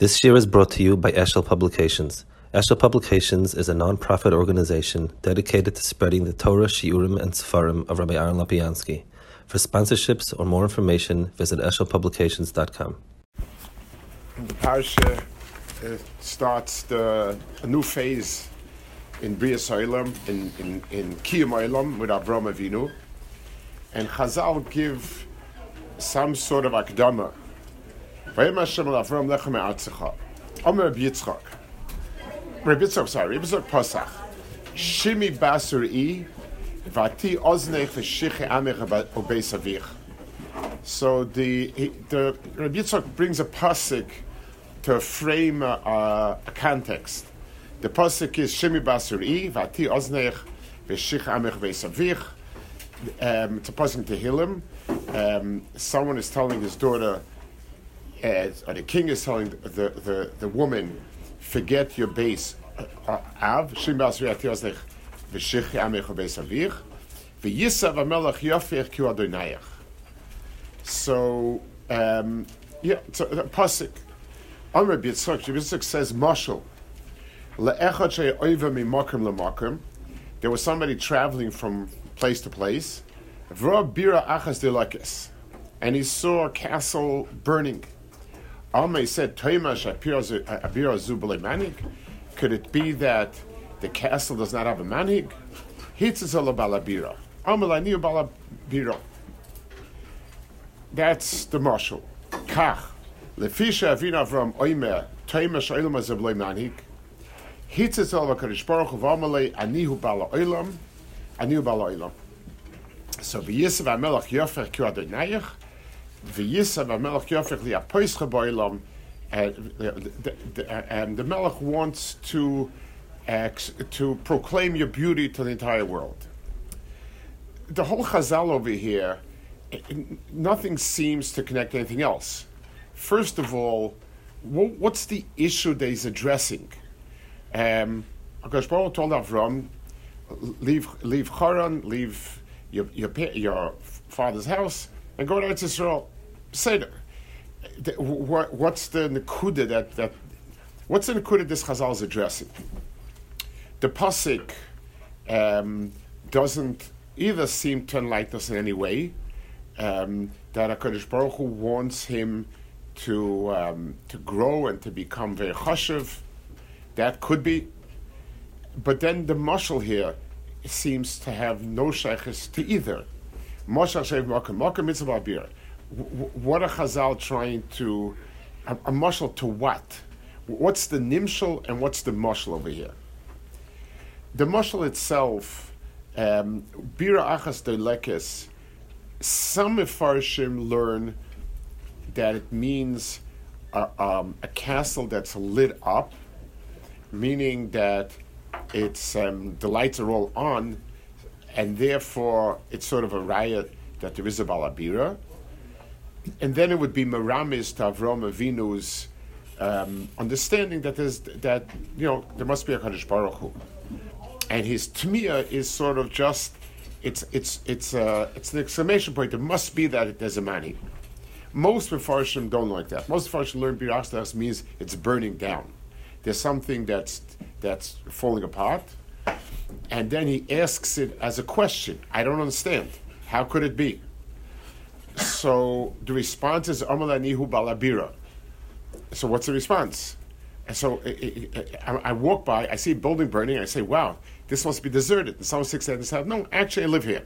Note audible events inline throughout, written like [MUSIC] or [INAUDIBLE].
This year is brought to you by Eshel Publications. Eshel Publications is a non-profit organization dedicated to spreading the Torah, Shiurim, and Sefarim of Rabbi Aaron Lopiansky. For sponsorships or more information, visit eshelpublications.com. The parsha uh, starts the, a new phase in Bria Olam, in, in, in Kiyum Olam with Avram Avinu. And Chazal give some sort of akdama Reb Yitzchak. Reb Yitzchak, sorry, Reb Yitzchak Pasach. Shimi basur i, vati oznech v'shich amech obeis avich. So the, the Reb Yitzchak brings a pasuk to frame a, a context. The pasuk is Shimi basur i, vati oznech v'shich amech obeis avich. Um, it's a pasuk in Tehillim. Um, someone is telling his daughter, as, or the king is telling the, the, the woman, forget your base uh, av, amelach yofech ki. So, um, yeah, so a pasuk. Amr Yitzchak, Yitzchak says, Mashal, le'echad there was somebody traveling from place to place, bira achas and he saw a castle burning. Alma said, uh, manik. Could it be that the castle does not have a manig? Hitzazala balabira. Amalaniu balabira. That's the marshal. Kach. Lefisha avina avram oimer. Toima shailam azabloi manig. Hitzazala karish baruch of amalei anihu bala oilam. Anihu bala oilam. So, v'yisav amelach yofer kyu adonayach. V'yisav HaMelech Yofech li'apoischa bo'ilam, uh, uh, and the Melech wants to to proclaim your beauty to the entire world. The whole Chazal over here, eh, nothing seems to connect anything else. First of all, what's the issue that he's addressing? Um, Akash Baruch told Avram, leave, leave Haran, leave your, your, your father's house, and go to Eretz Yisrael. Seder. What, what's the Nakuda that, that what's the Nakuda this Chazal is addressing? The Pasik um, doesn't either seem to enlighten us in any way, um, that HaKadosh Baruch Hu wants him to, um, to grow and to become very chashiv. That could be. But then the mushal here seems to have no shaykhis to either. Mashal shev makam, makam mitzvah what are Chazal trying to, a, a mushal to what? What's the nimshal and what's the mushal over here? The mushal itself, um, Bira Achas Lekes, some Mefarshim learn that it means a, um, a, castle that's lit up, meaning that it's um, the lights are all on, and therefore it's sort of a riot that there is a balabira and then it would be Maramis to Avram Avinu's um, understanding that there's that you know there must be a Kadosh Baruch Hu, and his tmiya is sort of just it's it's it's uh, it's an exclamation point. There must be that there's a mani. Most Mefarshim don't like that. Most Mefarshim learn Birachstas means it's burning down. There's something that's that's falling apart, and then he asks it as a question. I don't understand. How could it be? So the response is Amalanihu Balabira. So what's the response? And so it, it, I, I, walk by, I see a building burning, I say, wow, this must be deserted. And someone six and said, no, actually I live here.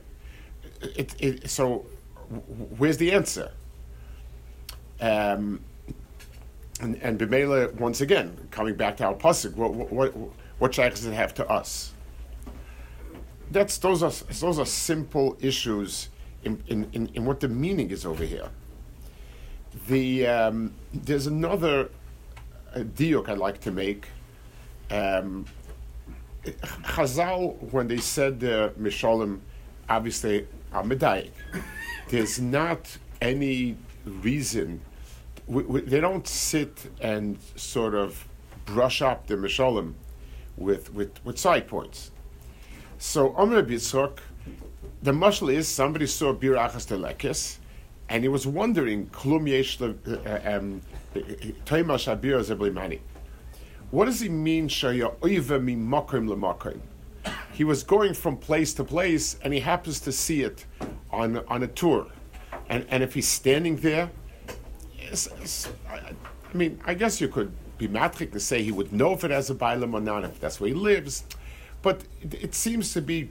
It, so where's the answer? Um, and, and Bimela, once again, coming back to our pasuk, what, what, what does it have to us? That's, those, are, those are simple issues in, in, in, what the meaning is over here. The, um, there's another uh, diuk I'd like to make. Um, Chazal, when they said uh, Mishalim, obviously are medayik. There's not any reason. We, we, they don't sit and sort of brush up the Mishalim with, with, with side points. So Omer Yitzchak the mushal is somebody saw birachas telekes, and he was wondering klum yesh uh, um, What does he mean, He was going from place to place and he happens to see it on, on a tour. And, and if he's standing there, it's, it's, I, I, mean, I guess you could be matric to say he would know if it has a bailam or not, if that's where he lives. But it, it seems to be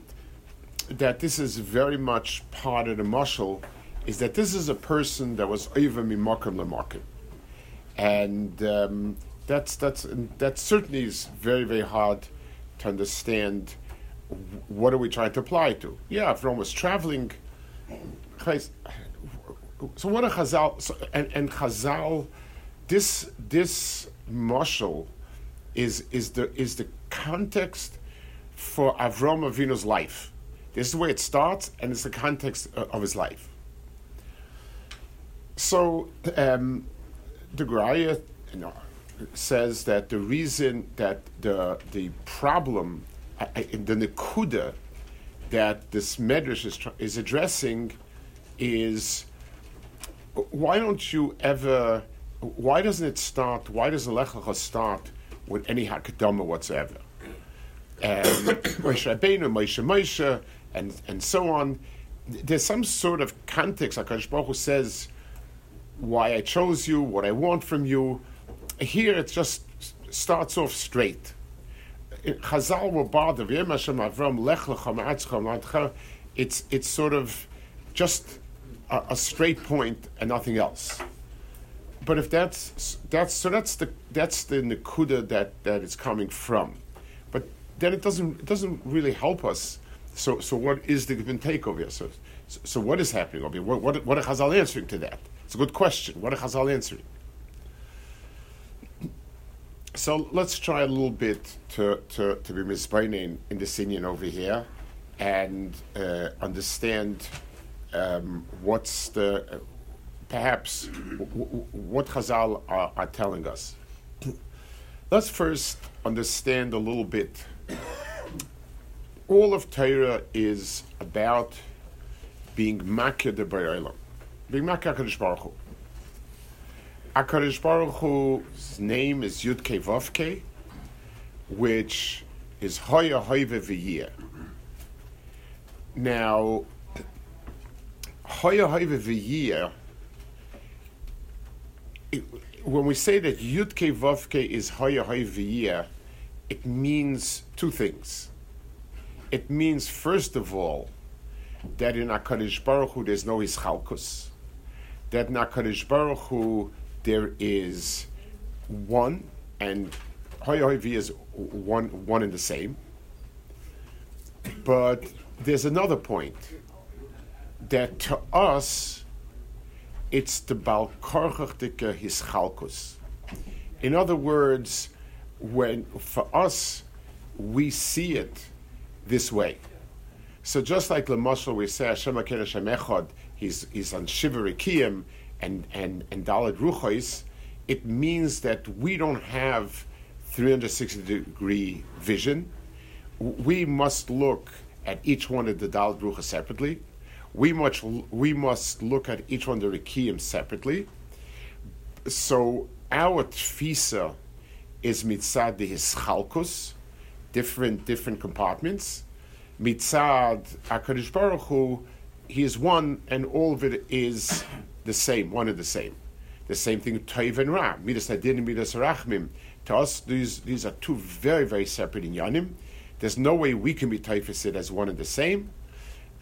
that this is very much part of the mushal, is that this is a person that was over mimakim lemakim. And um, that's, that's, that certainly is very, very hard to understand what are we trying to apply to. Yeah, if Rome was traveling, so what a Chazal, so, and, and Chazal, this, this mushal is, is, the, is the context for Avram Avinu's life. This is where it starts, and it's the context of his life. So um, the Graya you know, says that the reason that the the problem, uh the nekuda that this medrash is, is addressing, is why don't you ever? Why doesn't it start? Why doesn't Lech Lecha start with any hakadama whatsoever? And [COUGHS] Moshe Rabbeinu, Moshe Moshe, and and so on. There's some sort of context. Hakadosh Baruch says why I chose you, what I want from you. Here it just starts off straight. Chazal were bothered. It's it's sort of just a, a, straight point and nothing else. But if that's that's so that's the that's the nekuda that that it's coming from. But then it doesn't it doesn't really help us so, so what is the give and take over here? So, so what is happening over here? What, what, what are Chazal answering to that? It's a good question. What are Chazal answering? So let's try a little bit to, to, to be misbraining in this Indian over here and uh, understand um, what's the, uh, perhaps, w- w- what Chazal are, are telling us. Let's first understand a little bit all of Torah is about being makir de Baruch being makir HaKadosh Baruch Hu. HaKadosh Baruch Hu's name is Yud Ke Vav Ke, which is Hoya Hoive V'yir. Now, Hoya Hoive V'yir, when we say that Yud Ke Vav Ke is Hoya Hoive V'yir, it means two things it means, first of all, that in HaKadosh Baruch Hu there's no Ischalkus. That in HaKadosh Baruch Hu there is one, and Hoyohivi is one, one and the same. But there's another point that to us, it's the Balkorchachtike Hischalkus. In other words, when for us, we see it this way. So just like Lamashal, we say Hashem Aker Hashem Echad, he's, he's on Shivarikiyim and, and, and Dalad Ruchos, it means that we don't have 360 degree vision. We must look at each one of the Dalad Ruchos separately. We must, we must look at each one of the Rikiyim separately. So our tfisa is mitzad the hischalkus, different different compartments. Mitzad Hakadosh Baruch Hu, he is one, and all of it is the same, one and the same. The same thing, Toiv and Ra, Midas Hadin and Midas Rachmim. To us, these these are two very very separate inyanim. There's no way we can be Toifisid as one and the same.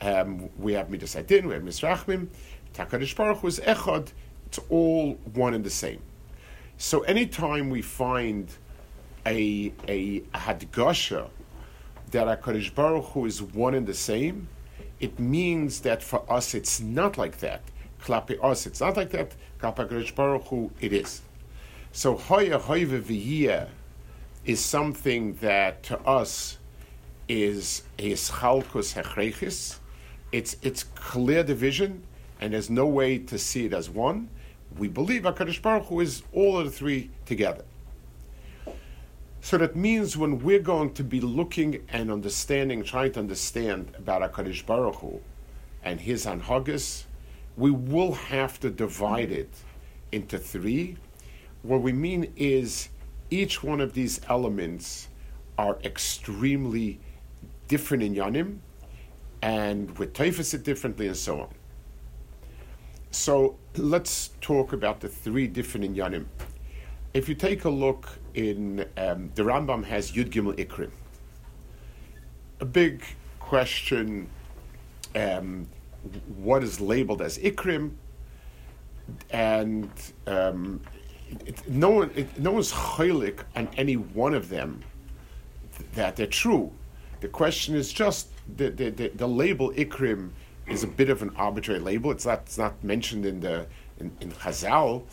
Um, we have Midas Hadin, we have Midas Rachmim. Hakadosh Baruch Hu is Echad. It's all one and the same. So anytime we find a a hadgasha that HaKadosh Baruch Hu is one and the same, it means that for us it's not like that. Klapi us, it's not like that. Klapi HaKadosh Baruch Hu, it is. So Hoya Hoive V'yiyah is something that to us is a schalkus hechrechis. It's, it's clear division, and there's no way to see it as one. We believe HaKadosh Baruch Hu is all of the three together. So that means when we're going to be looking and understanding, trying to understand about HaKadosh Baruch Hu and his anhagas, we will have to divide it into three. what we mean is each one of these elements are extremely different in Yanim, and with Taifas it differently, and so on. So let's talk about the three different Inyanim. If you take a look in um, the Rambam has Yud Gimel Ikrim. A big question: um, What is labeled as Ikrim? And um, it, no one, it, no one's chaylik on any one of them that they're true. The question is just the, the, the, the, label Ikrim is a bit of an arbitrary label. It's not, it's not mentioned in the in, in Chazal,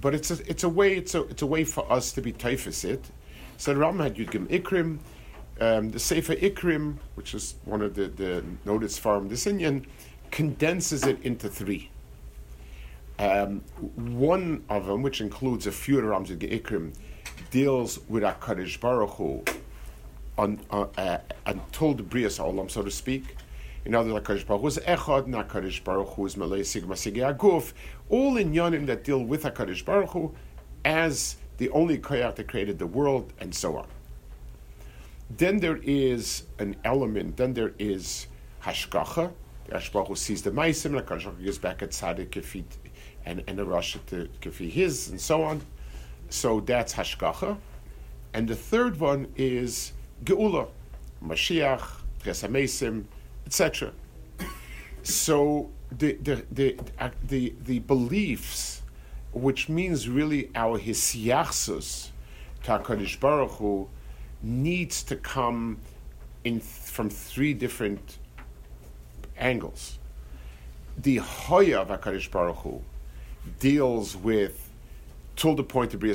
but it's a, it's a way it's a, it's a way for us to be taifasit. So the Ram had Yudgim Ikrim, um, the Sefer Ikrim, which is one of the, the noted from this Indian, condenses it into three. Um, one of them, which includes a few of Ikrim, deals with HaKadosh Baruch Hu on, uh, uh, until the Brias Olam, so to speak. In other words, Baruch Hu is Echad, and Baruch Hu is Malay Sigma Sigi Aguf, all in Yonim that deal with HaKadosh Baruch Hu as the only Koyach that created the world, and so on. Then there is an element, then there is Hashgacha, the Baruch Hu sees the Maisim, and HaKadosh Baruch Hu gives back at Tzaddik Kefit, and, and the Rasha to Kefi his, and so on. So that's Hashgacha. And the third one is Geula, Mashiach, Tresamesim, etc. So the the the, the beliefs, which means really our hisyachsus, Takadish Baruch Hu, needs to come in from three different angles. The Hoya of Hakadosh Baruch Hu deals with till the point of Bria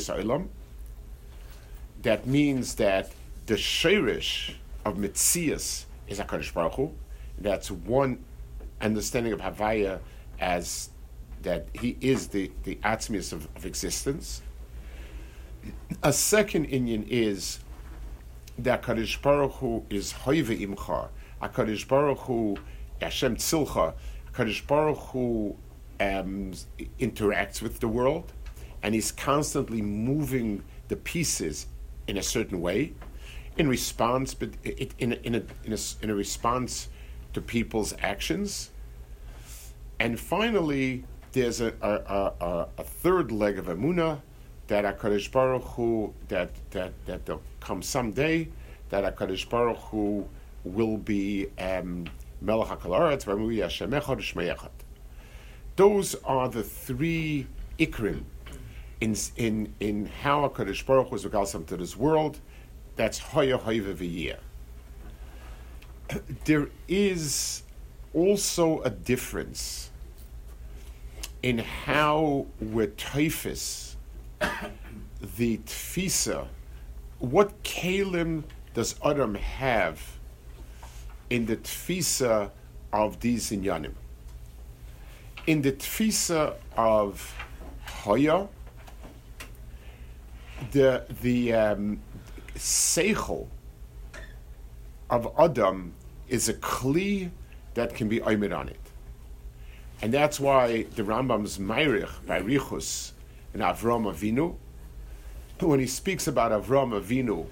That means that the shirish of Mitzias is HaKadosh Baruch Hu. That's one understanding of Havaya as that he is the, the atzmius of, of existence. A second Indian is that HaKadosh Baruch Hu is Hoive Imcha. HaKadosh Baruch Hu, Hashem Tzilcha, HaKadosh Baruch Hu um, interacts with the world and he's constantly moving the pieces in a certain way in response, but in, in, a, in, a, in a response to people's actions. And finally, there's a, a, a, a third leg of Emunah that HaKadosh Baruch Hu, that, that, that there'll come someday, that HaKadosh Baruch Hu will be um, Melech HaKal Those are the three ikrim in, in, in how HaKadosh Baruch Hu was regalsam to this world, that's Hoya Hoiva V'yir. There is also a difference in how we're typhus, the tfisa, what kalim does Adam have in the tfisa of these inyanim? In the tfisa of Hoya, the the um, seichel of Adam is a kli that can be oimid on it. And that's why the Rambam's Meirich by Richus in Avram Avinu, when he speaks about Avram Avinu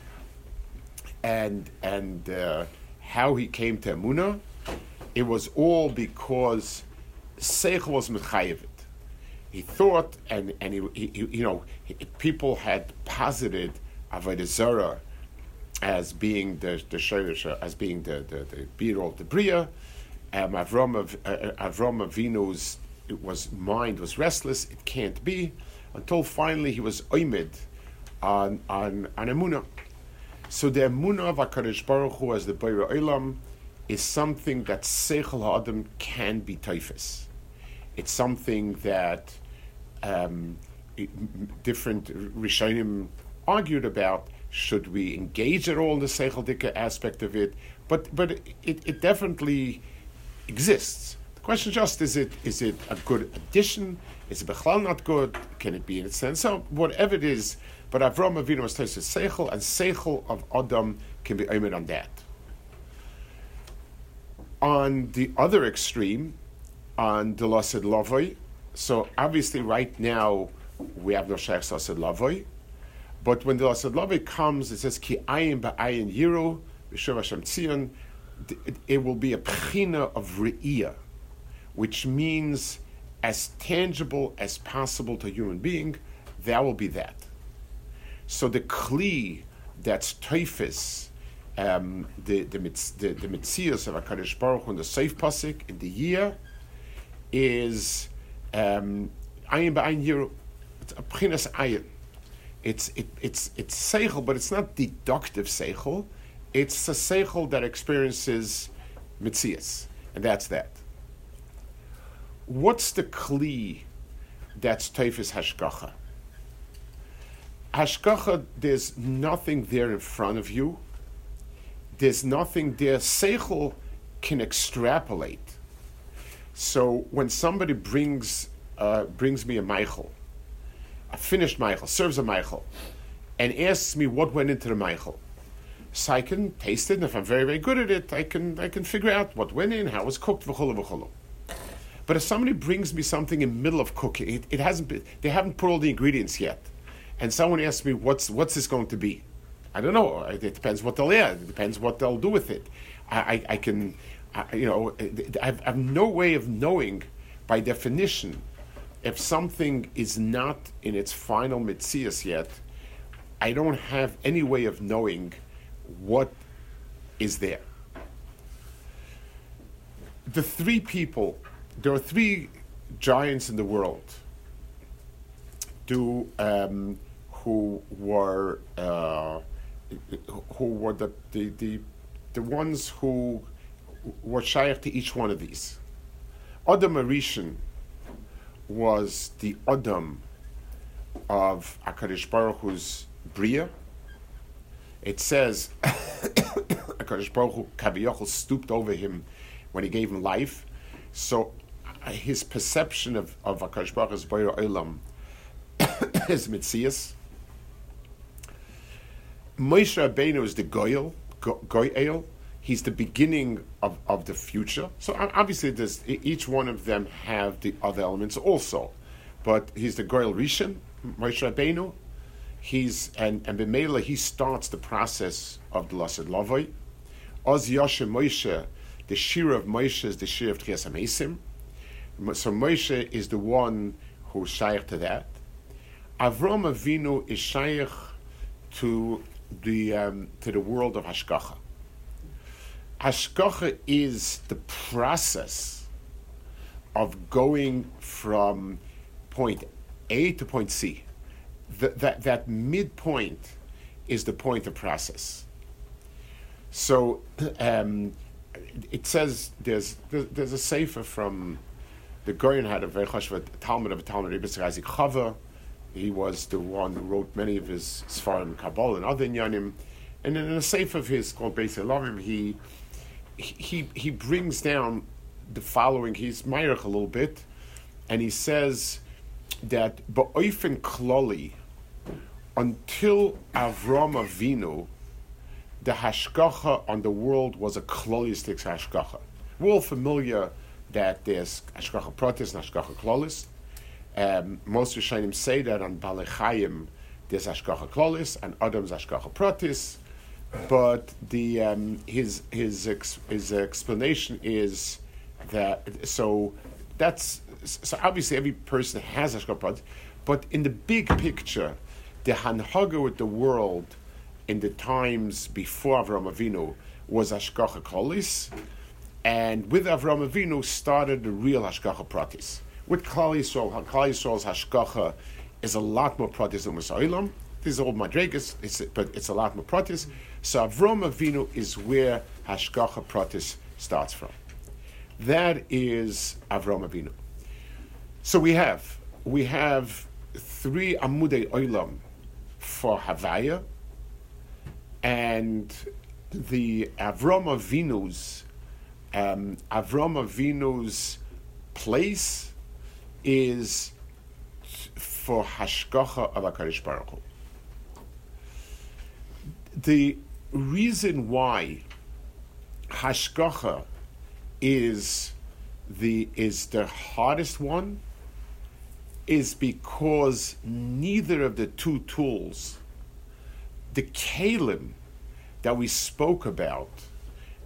and, and uh, how he came to Emunah, it was all because Seichel was Mechayevit. He thought, and, and he, he, you know, he, people had posited Avodah Zarah as being the the Shirish, as being the the the the Bria. Um, Avram, uh, uh, Avram Avinu's it was mind was restless. It can't be until finally he was oimid on on on Emunah. So the Emunah of Hakadosh Baruch Hu as the Beira Olam is something that Seichel Adam can be typhus. It's something that um, different Rishonim argued about should we engage at all in the Seichel Dika aspect of it, but but it, it definitely exists. The question just is it is it a good addition? Is it Bechlal not good? Can it be in its sense? So whatever it is, but Avram Avinu was told Seichel, and Seichel of Adam can be aimed on that. On the other extreme, on the Lassid Lavoi, so obviously right now we have no Shaykh Sasad Lavoi. But when the Lasad Lavoi comes, it says, Ki ayin ba'ayin yiru, Hashem Tzion, it will be a pchina of re'iyah, which means as tangible as possible to human being, that will be that. So the kli that's teifis, um, the the the, the mitzias of Hakadosh Baruch Hu the safe pasuk in the year is um, ayin ba'ayin yiru. It's a ayin. It's it, it's it's seichel, but it's not deductive seichel. It's a seichel that experiences mitzias, and that's that. What's the kli that's teifis hashgacha? Hashgacha, there's nothing there in front of you. There's nothing there. Seichel can extrapolate. So when somebody brings uh, brings me a Michael, a finished Michael, serves a Michael, and asks me what went into the Michael, so I can taste it, and if I'm very, very good at it, I can I can figure out what went in, how it was cooked, v'cholo v'cholo. But if somebody brings me something in the middle of cooking, it, it hasn't been, they haven't put all the ingredients yet and someone asks me, what's, what's this going to be? I don't know. It depends what they'll add. It depends what they'll do with it. I, I, I can, I, you know, I have, I have no way of knowing by definition if something is not in its final mitzias yet. I don't have any way of knowing what is there. The three people, there are three giants in the world. Do um, who were uh, who were the, the, the, the ones who were shaykh to each one of these. Adam Arishan was the Adam of Akarish Baruch Hu's Bria. It says [COUGHS] Kaviyachal stooped over him when he gave him life. So uh, his perception of, of Akarish Baruch Hu's Bria Olam [COUGHS] is Mitzias Moshe Rabbeinu is the Goyel, Goyel. He's the beginning of, of the future. So obviously, there's, each one of them have the other elements also. But he's the Goyel Rishon, Moshe Rabbeinu. He's, and, and B'meila, he starts the process of the Lasad Lavoi. Oz Yoshe Moshe, the Shir of Moshe is the Shir of Tchias HaMesim. So Moshe is the one who's shaykh to that. Avram Avinu is shaykh to the um, to the world of hashgacha. Hashgacha is the process of going from point A to point C. The, that that midpoint is the point of process. So um, it says there's there's a sefer from the Goyen had a very Talmud of Talmud Rebbe Chava he was the one who wrote many of his Sfarim, Kabbalah, and other Inyanim. And in a safe of his called Beis Elohim, he, he, he brings down the following. He's Meirich a little bit, and he says that Ba'oifen Kloli, until Avram Avinu, the hashgacha on the world was a klolistic hashgacha. We're all familiar that there's hashgacha protis and hashgacha klolis. Um, most Rishonim say that on Balechayim there's Ashkacha Klolis and Adam's Ashkacha Pratis, but the um, his his ex, his explanation is that so that's so obviously every person has Ashkacha Pratis, but in the big picture, the Hanhaga with the world in the times before Avram Avinu was Ashkacha Klolis, and with Avram Avinu started the real Ashkacha Pratis with Klal Yisrael, Klal Yisrael's hashgacha is a lot more pratis than Musailam. This is old madrigas, it's, but it's a lot more pratis. So Avram Avinu is where hashgacha pratis starts from. That is Avram Avinu. So we have we have three amudei oilam for Havaya, and the Avram Avinu's um, Avram Avinu's place is for hashgacha of Hakadosh Baruch Hu. The reason why hashgacha is the is the hardest one is because neither of the two tools, the kalim that we spoke about,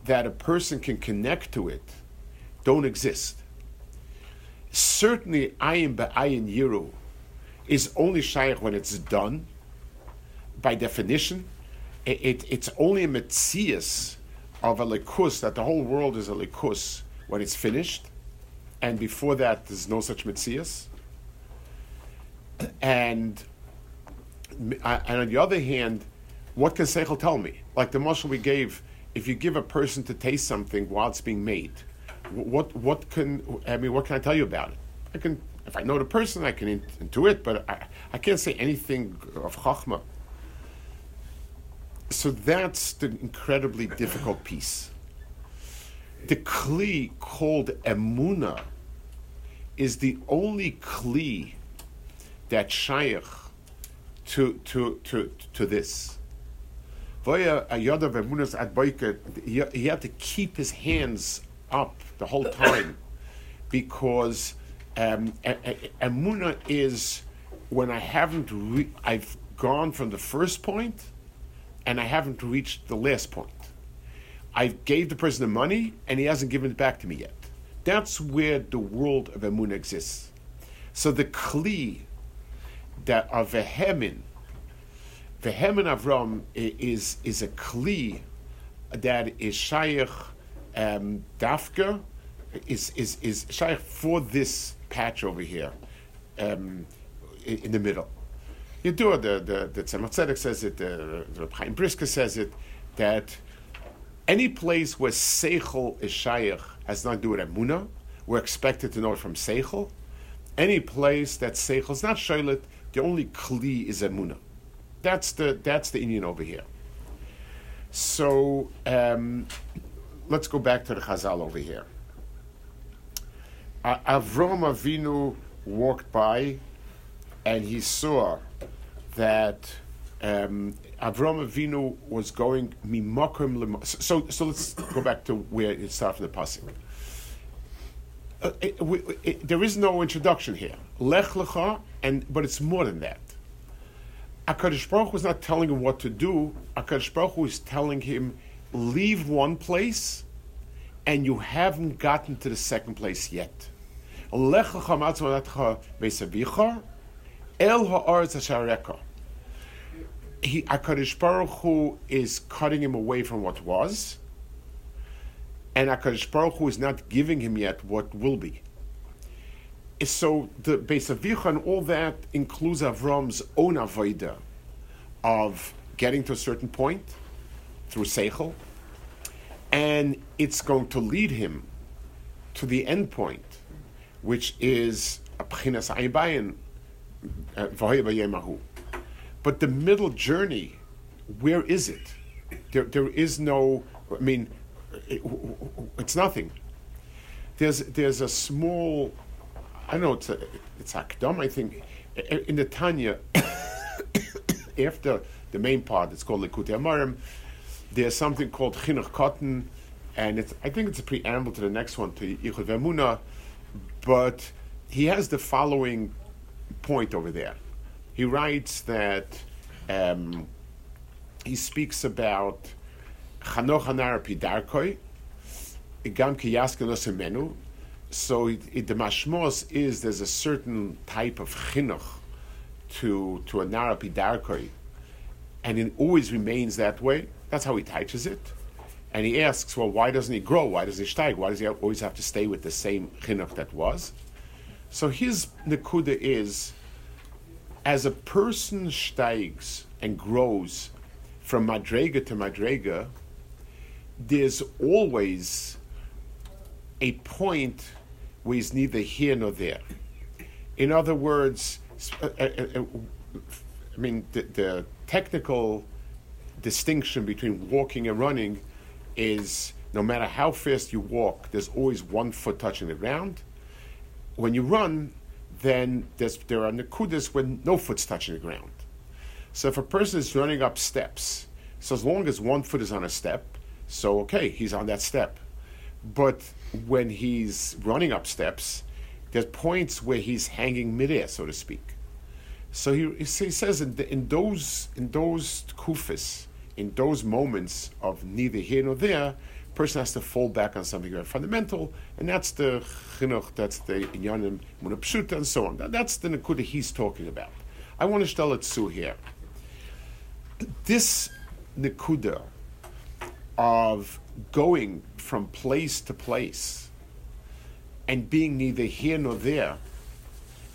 that a person can connect to it, don't exist. Certainly, ayin ba'ayin yiru is only shaykh when it's done. By definition, it, it, it's only a metzias of a likus, that the whole world is a likus when it's finished. And before that, there's no such metzias. And, and on the other hand, what can Seichel tell me? Like the muscle we gave, if you give a person to taste something while it's being made, what what can I mean? What can I tell you about it? I can, if I know the person, I can intuit, but I, I can't say anything of chachma. So that's the incredibly difficult piece. The kli called emuna is the only kli that shaykh to to to to this. He had to keep his hands up the whole time [COUGHS] because um, is when I haven't re- I've gone from the first point and I haven't reached the last point. I gave the person the money and he hasn't given it back to me yet. That's where the world of emuna exists. So the kli that of vehemin, vehemin Avram is is a kli that is shaykh um, dafka is is is shaykh for this patch over here, um, in, the middle. You do the the the Tzemach Tzedek says it, the, the Chaim Brisker says it that any place where seichel is shaykh has nothing to do with emuna. We're expected to know it from seichel. Any place that seichel is not shaylet, the only kli is emuna. That's the that's the Indian over here. So um, let's go back to the Chazal over here. Uh, Avram Avinu walked by, and he saw that um, Avram Avinu was going mimakim So, so let's go back to where it started the pasuk. Uh, it, there is no introduction here. Lech lecha, and but it's more than that. Akadosh Baruch was not telling him what to do. Akadosh Baruch was telling him, leave one place, and you haven't gotten to the second place yet. Lech lecha el ha'aretz hashareka he Hakadosh Baruch Hu is cutting him away from what was, and Hakadosh Baruch Hu is not giving him yet what will be. So the base of Vicha and all that includes Avram's own avodah of getting to a certain point through Seichel, and it's going to lead him to the end point, which is a Pchinas uh, but the middle journey, where is it? There, there is no. I mean, it, it's nothing. There's there's a small. I don't know. It's a, it's Akdam. I think in the Tanya [COUGHS] after the main part, it's called Likutei Amarim. There's something called Chinuch Katan, and it's I think it's a preamble to the next one to Yichud Vemuna, but he has the following point over there he writes that um, he speaks about Chanoch Pidarkoi, Gam Semenu. So it, it, the mashmos is there's a certain type of chinuch to to a nara pidarkoi, and it always remains that way. That's how he teaches it. And he asks, well, why doesn't he grow? Why does he steig? Why does he always have to stay with the same chinuch that was? So his nekuda is as a person steigs and grows from madrega to madrega, there's always a point where he's neither here nor there. In other words, uh, uh, uh, I mean, the, the technical distinction between walking and running is no matter how fast you walk, there's always one foot touching the ground. When you run, then there are nakudas when no foot's touching the ground. So if a person is running up steps, so as long as one foot is on a step, so okay, he's on that step. But when he's running up steps, There's points where he's hanging midair, so to speak. So he, he says in, the, in those in those kufis, in those moments of neither here nor there, person has to fall back on something very fundamental, and that's the chinuch, that's the inyanim munapshuta, and so on. That, that's the nakuda he's talking about. I want to tell it Sue here. This nakuda of going from place to place and being neither here nor there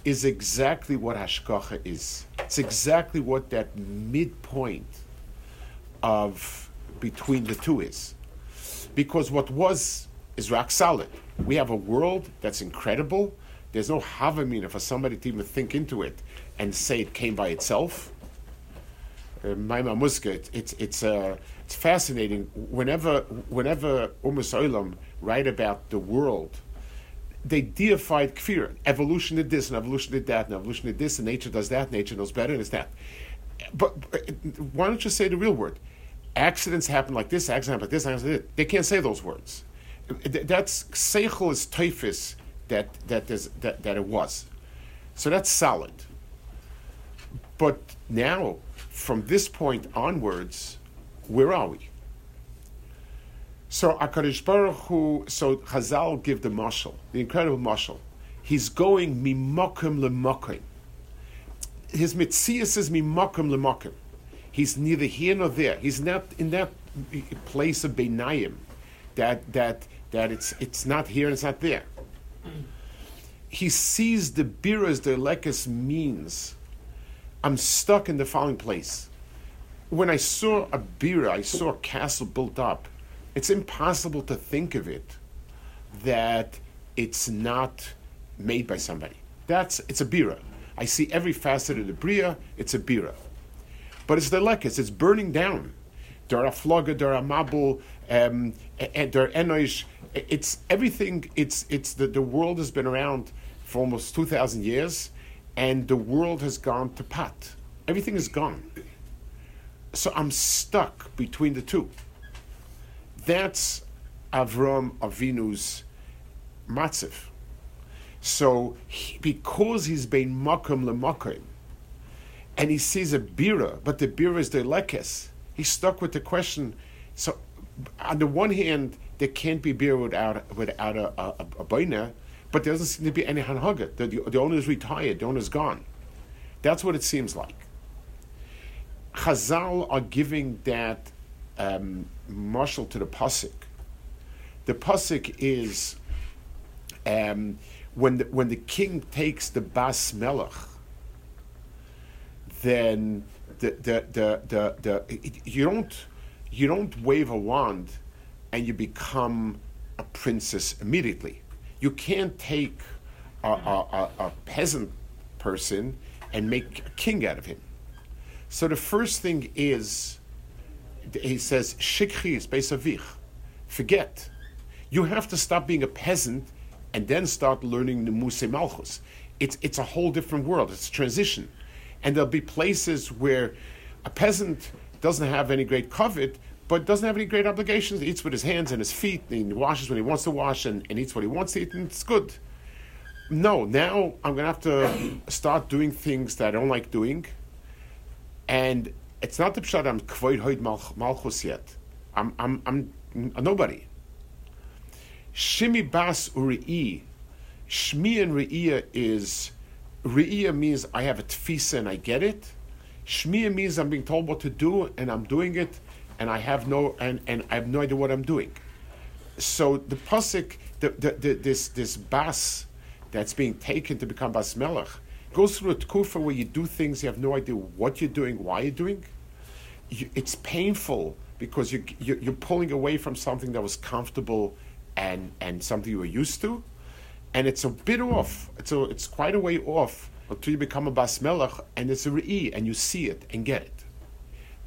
is exactly what hashkacha is. It's exactly what that midpoint of between the two is. Because what was is rock solid. We have a world that's incredible. There's no havamina for somebody to even think into it and say it came by itself. Uh, Maima Muska, it, it's it's uh, it's fascinating. Whenever whenever Umas Olam write about the world, they deified kfir. Evolution did this, and evolution did that, and evolution did this, and nature does that, nature knows better, and it's that. But uh, why don't you say the real word? Accidents happen like this, accidents happen like this, accidents like this. They can't say those words. That's seichel is typhus that that, that that it was. So that's solid. But now, from this point onwards, where are we? So Akarish Baruch Hu, so Chazal give the mashal, the incredible mashal. He's going mimokim lemokim. His mitzias is mimokim lemokim. He's neither here nor there. He's not in that place of beinayim, that that that it's it's not here and it's not there. He sees the biras the lekes means. I'm stuck in the following place. When I saw a bira, I saw a castle built up. It's impossible to think of it that it's not made by somebody. That's it's a bira. I see every facet of the bria. It's a bira, but it's the lekes. It's burning down. There are floga, there are mabul, um, there enoish. It's everything. It's it's the the world has been around for almost two thousand years, and the world has gone to pot. Everything is gone. So I'm stuck between the two. That's Avram Avinu's matziv. So he, because he's been makom lemakom, and he sees a bira, but the bira is the lekes, he's stuck with the question. So on the one hand, there can't be bira without without a, a, a, a baina, but there doesn't seem to be any hanhaga. The, the, the owner's retired, the owner's gone. That's what it seems like. Chazal are giving that um, marshal to the pasuk. The pasuk is um, when the, when the king takes the bas melech, then the the the the, the you don't you don't wave a wand and you become a princess immediately. You can't take a, a, a, a peasant person and make a king out of him. So the first thing is he says, Shikhi is Beisavich. Forget. You have to stop being a peasant and then start learning the Muse Malchus. It's, it's a whole different world. It's a transition. And there'll be places where a peasant doesn't have any great covet, but doesn't have any great obligations. He eats with his hands and his feet, and he washes when he wants to wash, and, and eats what he wants to eat, and it's good. No, now I'm going to have to start doing things that I don't like doing. And it's not the pshat I'm kvoid hoid malchus yet. I'm, I'm, I'm a nobody. Shimi bas uri'i. Shmi and re'iyah is, re'iyah means I have a tfisa and I get it. Shmiya means I'm being told what to do and I'm doing it and I have no, and, and I have no idea what I'm doing. So the pasuk, the, the, the, this, this bas that's being taken to become bas melech, goes through a tkufa where you do things you have no idea what you're doing, why you're doing. You, it's painful because you, you, you're pulling away from something that was comfortable and, and something you were used to. And it's a bit off. It's, a, it's quite a way off until you become a bas melech and it's a re'i and you see it and get it.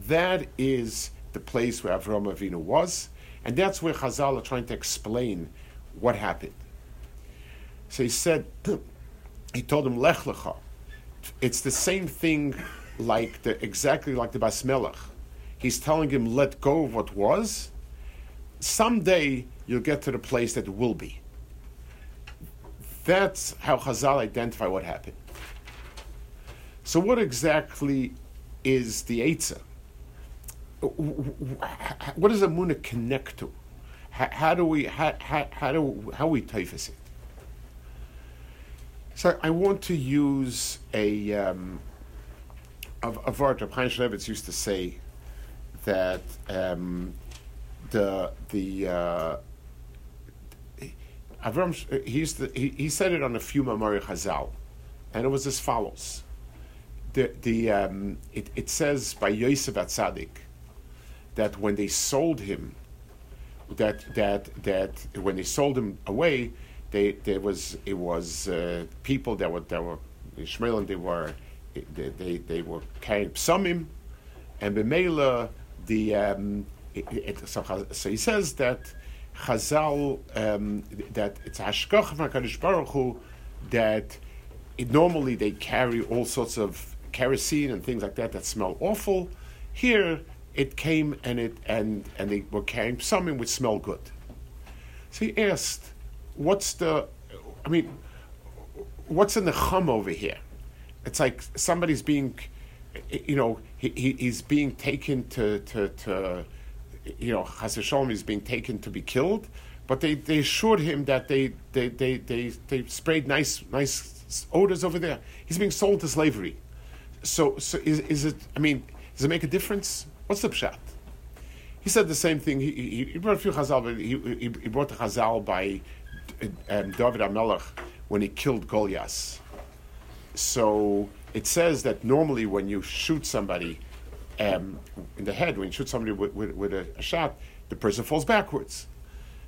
That is the place where Avraham Avinu was, and that's where Chazal are trying to explain what happened. So he said, he told him lech lecha. It's the same thing, like the exactly like the bas melech. He's telling him, let go of what was. Someday you'll get to the place that will be. That's how Chazal identify what happened. So, what exactly is the Eitzah? What does Amunah connect to? How, how, do we how, how, how do how we typhus it? So I want to use a um, a, a word Chaim Shmulevitz used to say that um, the the uh, Avram he used to, he, he said it on a few Mamari Chazal, and it was as follows. The the um, it, it says by Yosef Atzadik that when they sold him, that that that when they sold him away, they there was it was uh, people that were that were Ishmael they were they, they, they were carrying psamim, and b'meila the um, it, it, so, so, he says that Chazal um, that it's hashkach from Baruch Hu that it, normally they carry all sorts of kerosene and things like that that smell awful. Here it came and it and and they were carrying something which smelled good. So he asked, "What's the? I mean, what's in the chum over here?" It's like somebody's being, you know, he, he he's being taken to to to, you know, Shalom is being taken to be killed, but they, they assured him that they they, they, they they sprayed nice nice odors over there. He's being sold to slavery. So so is is it? I mean, does it make a difference? What's the pshat? He said the same thing. He, he, he brought a few chazal, but he, he, he brought the chazal by um, David HaMelech when he killed Goliath. So it says that normally when you shoot somebody um, in the head, when you shoot somebody with, with, with a, a, shot, the person falls backwards.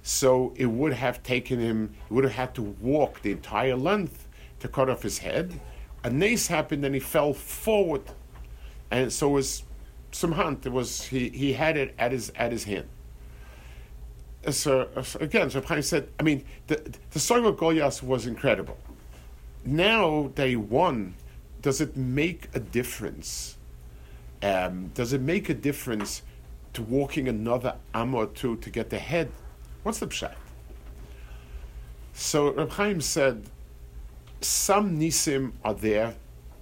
So it would have taken him, he would have had to walk the entire length to cut off his head. A nace happened and he fell forward. And so was some hunt. It was he, he had it at his at his hand. So, again, so Chaim said, I mean, the the of Goliath was incredible. Now they won. Does it make a difference? Um, does it make a difference to walking another am or two to get the head? What's the pshat? So Reb Chaim said, some nisim are there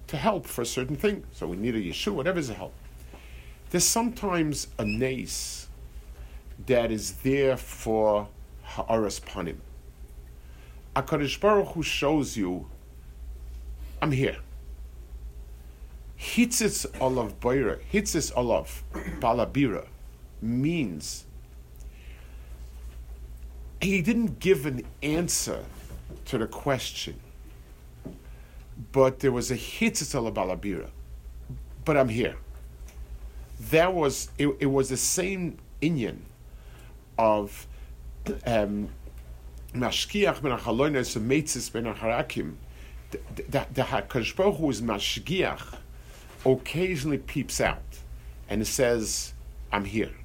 to help for a certain thing. So we need a yeshua, whatever is a help. There's sometimes a nace that is there for ha'aras panim. HaKadosh Baruch Hu shows you, I'm here. Hitzitz olav boira, hitzitz olav balabira means he didn't give an answer to the question, but there was a hitzitz olav balabira. But I'm here that was it, it was the same inyan of um, mashkiach ben achalonis and meitzis ben acharakim. The Hakadosh Baruch Hu is mashgiach. Occasionally peeps out, and says, "I'm here."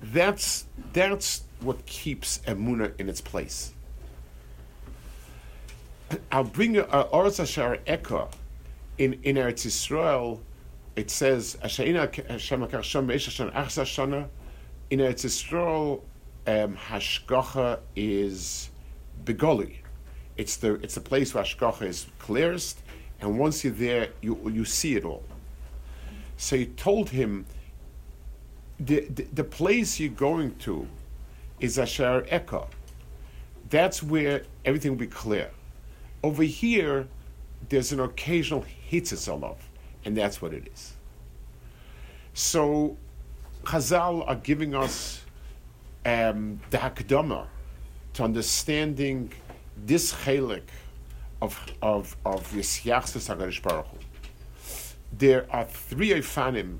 That's that's what keeps emuna in its place. I'll bring Oretz Asher Eka in in Eretz Yisrael it says, in Eretz Yisrael, um, Hashgacha is Begoli. It's the, it's the place where Hashgacha is clearest, and once you're there, you, you see it all. So he told him, the, the, the place you're going to is Asher Eka. That's where everything will be clear. Over here, there's an occasional hitzis and that's what it is. So, Chazal are giving us um, the hakdama to understanding this chelik of of of Baruch Hu. There are three efanim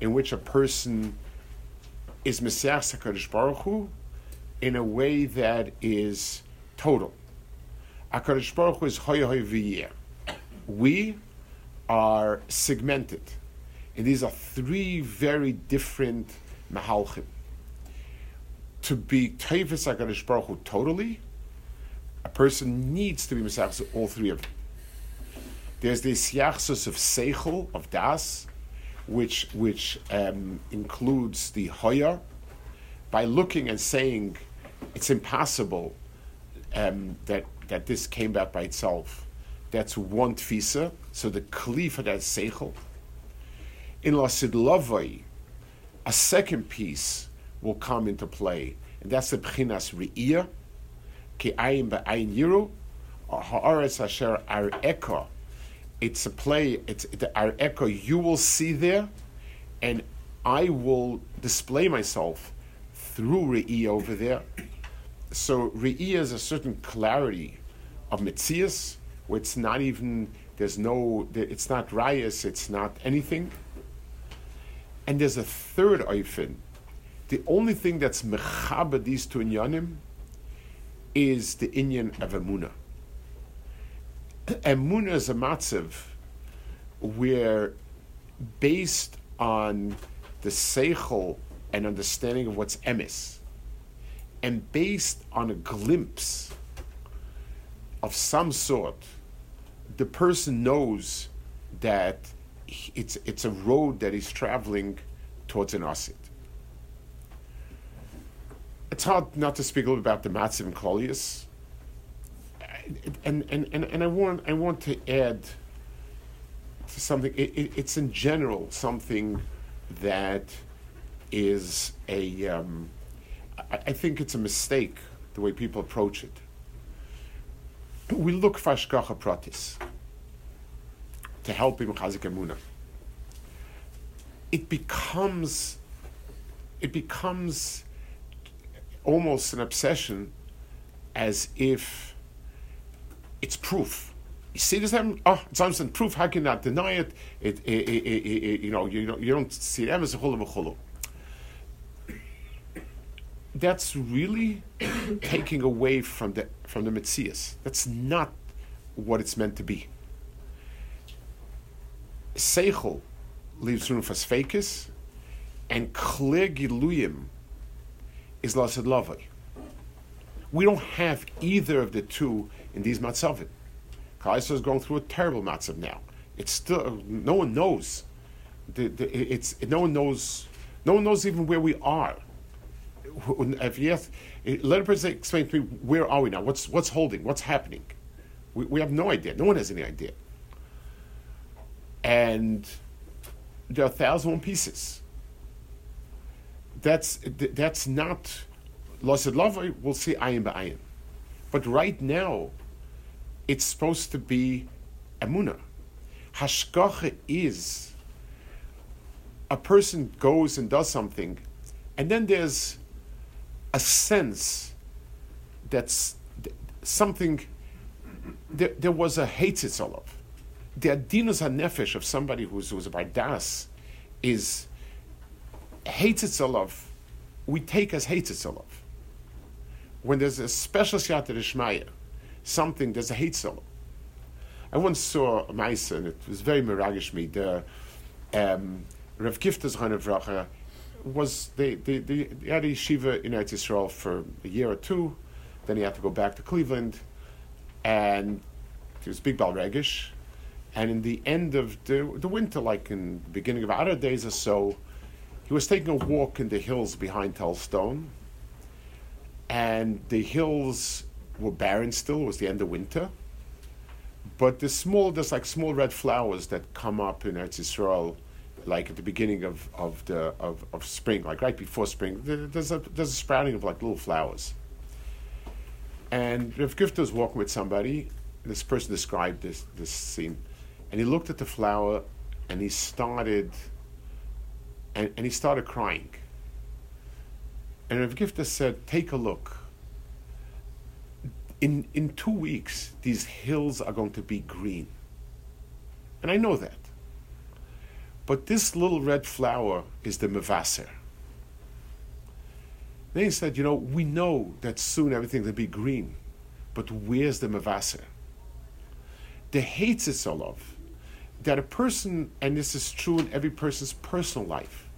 in which a person is Mesiach Hakadosh Baruch Hu in a way that is total. Hakadosh Baruch Hu is hoy hoy We are segmented. And these are three very different mahalchim. To be Tevis HaKadosh Baruch Hu totally, a person needs to be Mesachs all three of them. There's the Siachsus of Seichel, of Das, which, which um, includes the Hoya. By looking and saying, it's impossible um, that that this came back by itself. That's one tfisa. So the kli for that seichel. In Lasid Lavai, a second piece will come into play, and that's the bchinas re'iyah, ki ayin ba'ayin yiru, ha'aretz asher ar. It's a play. It's the ar. You will see there, and I will display myself through re'iyah over there. So re'iyah is a certain clarity of mitzias, where it's not even there's no it's not rayas, it's not anything. And there's a third oifen. The only thing that's mechaba these two inyanim is the inyan of emuna. Emuna is a matziv where, based on the seichel and understanding of what's emis, and based on a glimpse of some sort, the person knows that it's, it's a road that he's traveling towards an asid. It's hard not to speak a little about the Matziv and. And, and, and, and I, want, I want to add to something, it, it, it's in general something that is a, um, I, I think it's a mistake the way people approach it. We look for Ashkacha Pratis to help him Chazik Emunah. It becomes, it becomes almost an obsession as if it's proof. You see this happen? Oh, it's instant proof. How can not deny it? It, it, it, you know, you don't, you don't see them as a chulu. That's really [COUGHS] taking away from the from the mitzias. That's not what it's meant to be. Seichel leaves room for sfekis, and klir giluyim is lasad lavai. We don't have either of the two in these matzavim. Kaiser is going through a terrible matzav now. It's still no one knows. The, the, it's no one knows. No one knows even where we are. If yes, let a person explain to me where are we now? What's what's holding? What's happening? We, we have no idea. No one has any idea and there are thousand one pieces. That's that's not love. We'll see ayin ba'ayin, but right now, it's supposed to be emuna. Hashgacha is a person goes and does something, and then there's a sense that's something. There, there was a hatzitzolov the adinus hanefesh of somebody who's who's a bardas is hates itself. We take as hates itself. When there's a special at something there's a hate solo. I once saw a mice and it was very miragish me. The um, Rav Giftas Vracha was they, they, they had a yeshiva in Eretz Yisrael for a year or two. Then he had to go back to Cleveland, and he was big Balregish, and in the end of the, the winter, like in the beginning of other days or so, he was taking a walk in the hills behind Telz-Stone. And the hills were barren still, it was the end of winter. But the small, there's like small red flowers that come up in Eretz Yisrael, like at the beginning of, of, the, of, of spring, like right before spring. There's a, there's a sprouting of like little flowers. And Rav Gifter was walking with somebody. This person described this, this scene and he looked at the flower and he started and, and he started crying. And Rav Gifter said, Take a look. In, in two weeks, these hills are going to be green. And I know that. But this little red flower is the Mavaser. Then he said, You know, we know that soon everything will be green, but where's the Mavaser? The hates it so love that a person, and this is true in every person's personal life,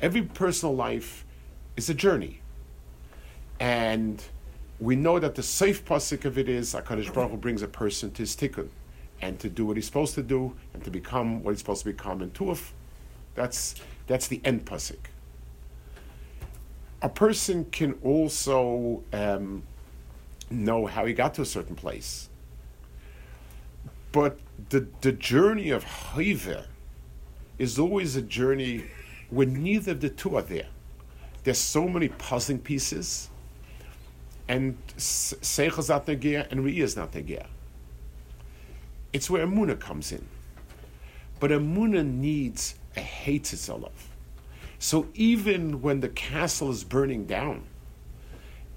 every personal life is a journey. And we know that the safe pasuk of it is HaKadosh Baruch Hu brings a person to his tikkun and to do what he's supposed to do and to become what he's supposed to become in tuaf. That's, that's the end pasuk. A person can also um, know how he got to a certain place. But the, the journey of Haiva is always a journey where neither of the two are there. There's so many puzzling pieces, and Seichel is not Nagia, and Riyah is not Nagia. It's where Amuna comes in. But Amuna needs a Heitzitzelov. So even when the castle is burning down,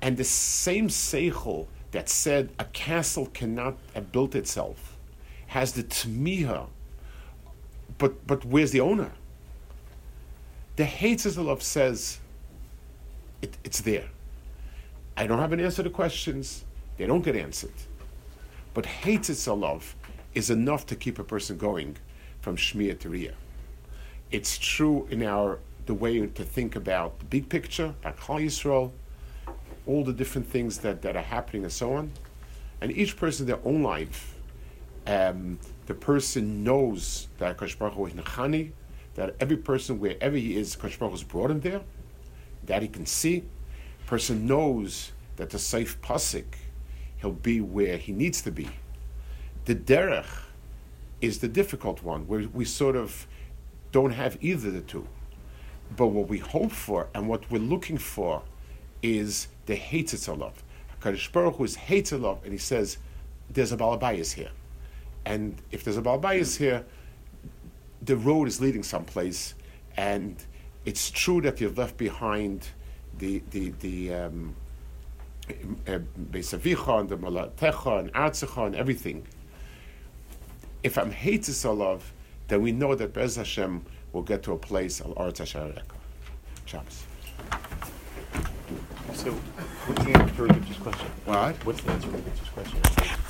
and the same Seichel that said a castle cannot have built itself has the Tmiha, but, but where's the owner? The Heitzitzelov says, it, it's there. I don't have an answer to questions. They don't get answered. But Heitzitzelov is enough to keep a person going from Shmiya to Riyah. It's true in our the way to think about the big picture, about Klal Yisrael, all the different things that, that are happening and so on. And each person their own life, um, the person knows that Kosh Baruch Hu is Nechani, that every person, wherever he is, Kosh Baruch has brought him there, that he can see. Person knows that the safe pasik, he'll be where he needs to be. The derech is the difficult one, where we sort of don't have either the two. But what we hope for and what we're looking for is the Heitzitzelov. HaKadosh Baruch Hu is Heitzitzelov, and he says, there's a Balabayas here. And if there's a Balabayas here, the road is leading someplace, and it's true that you've left behind the, the, the um, uh, and the Malatecha and Artzecha and everything if I'm hates love, then we know that Bez Hashem will get to a place al Aretz Hashem Shabbos. So, what's the answer to Richard's question? What? What's the answer to Richard's question?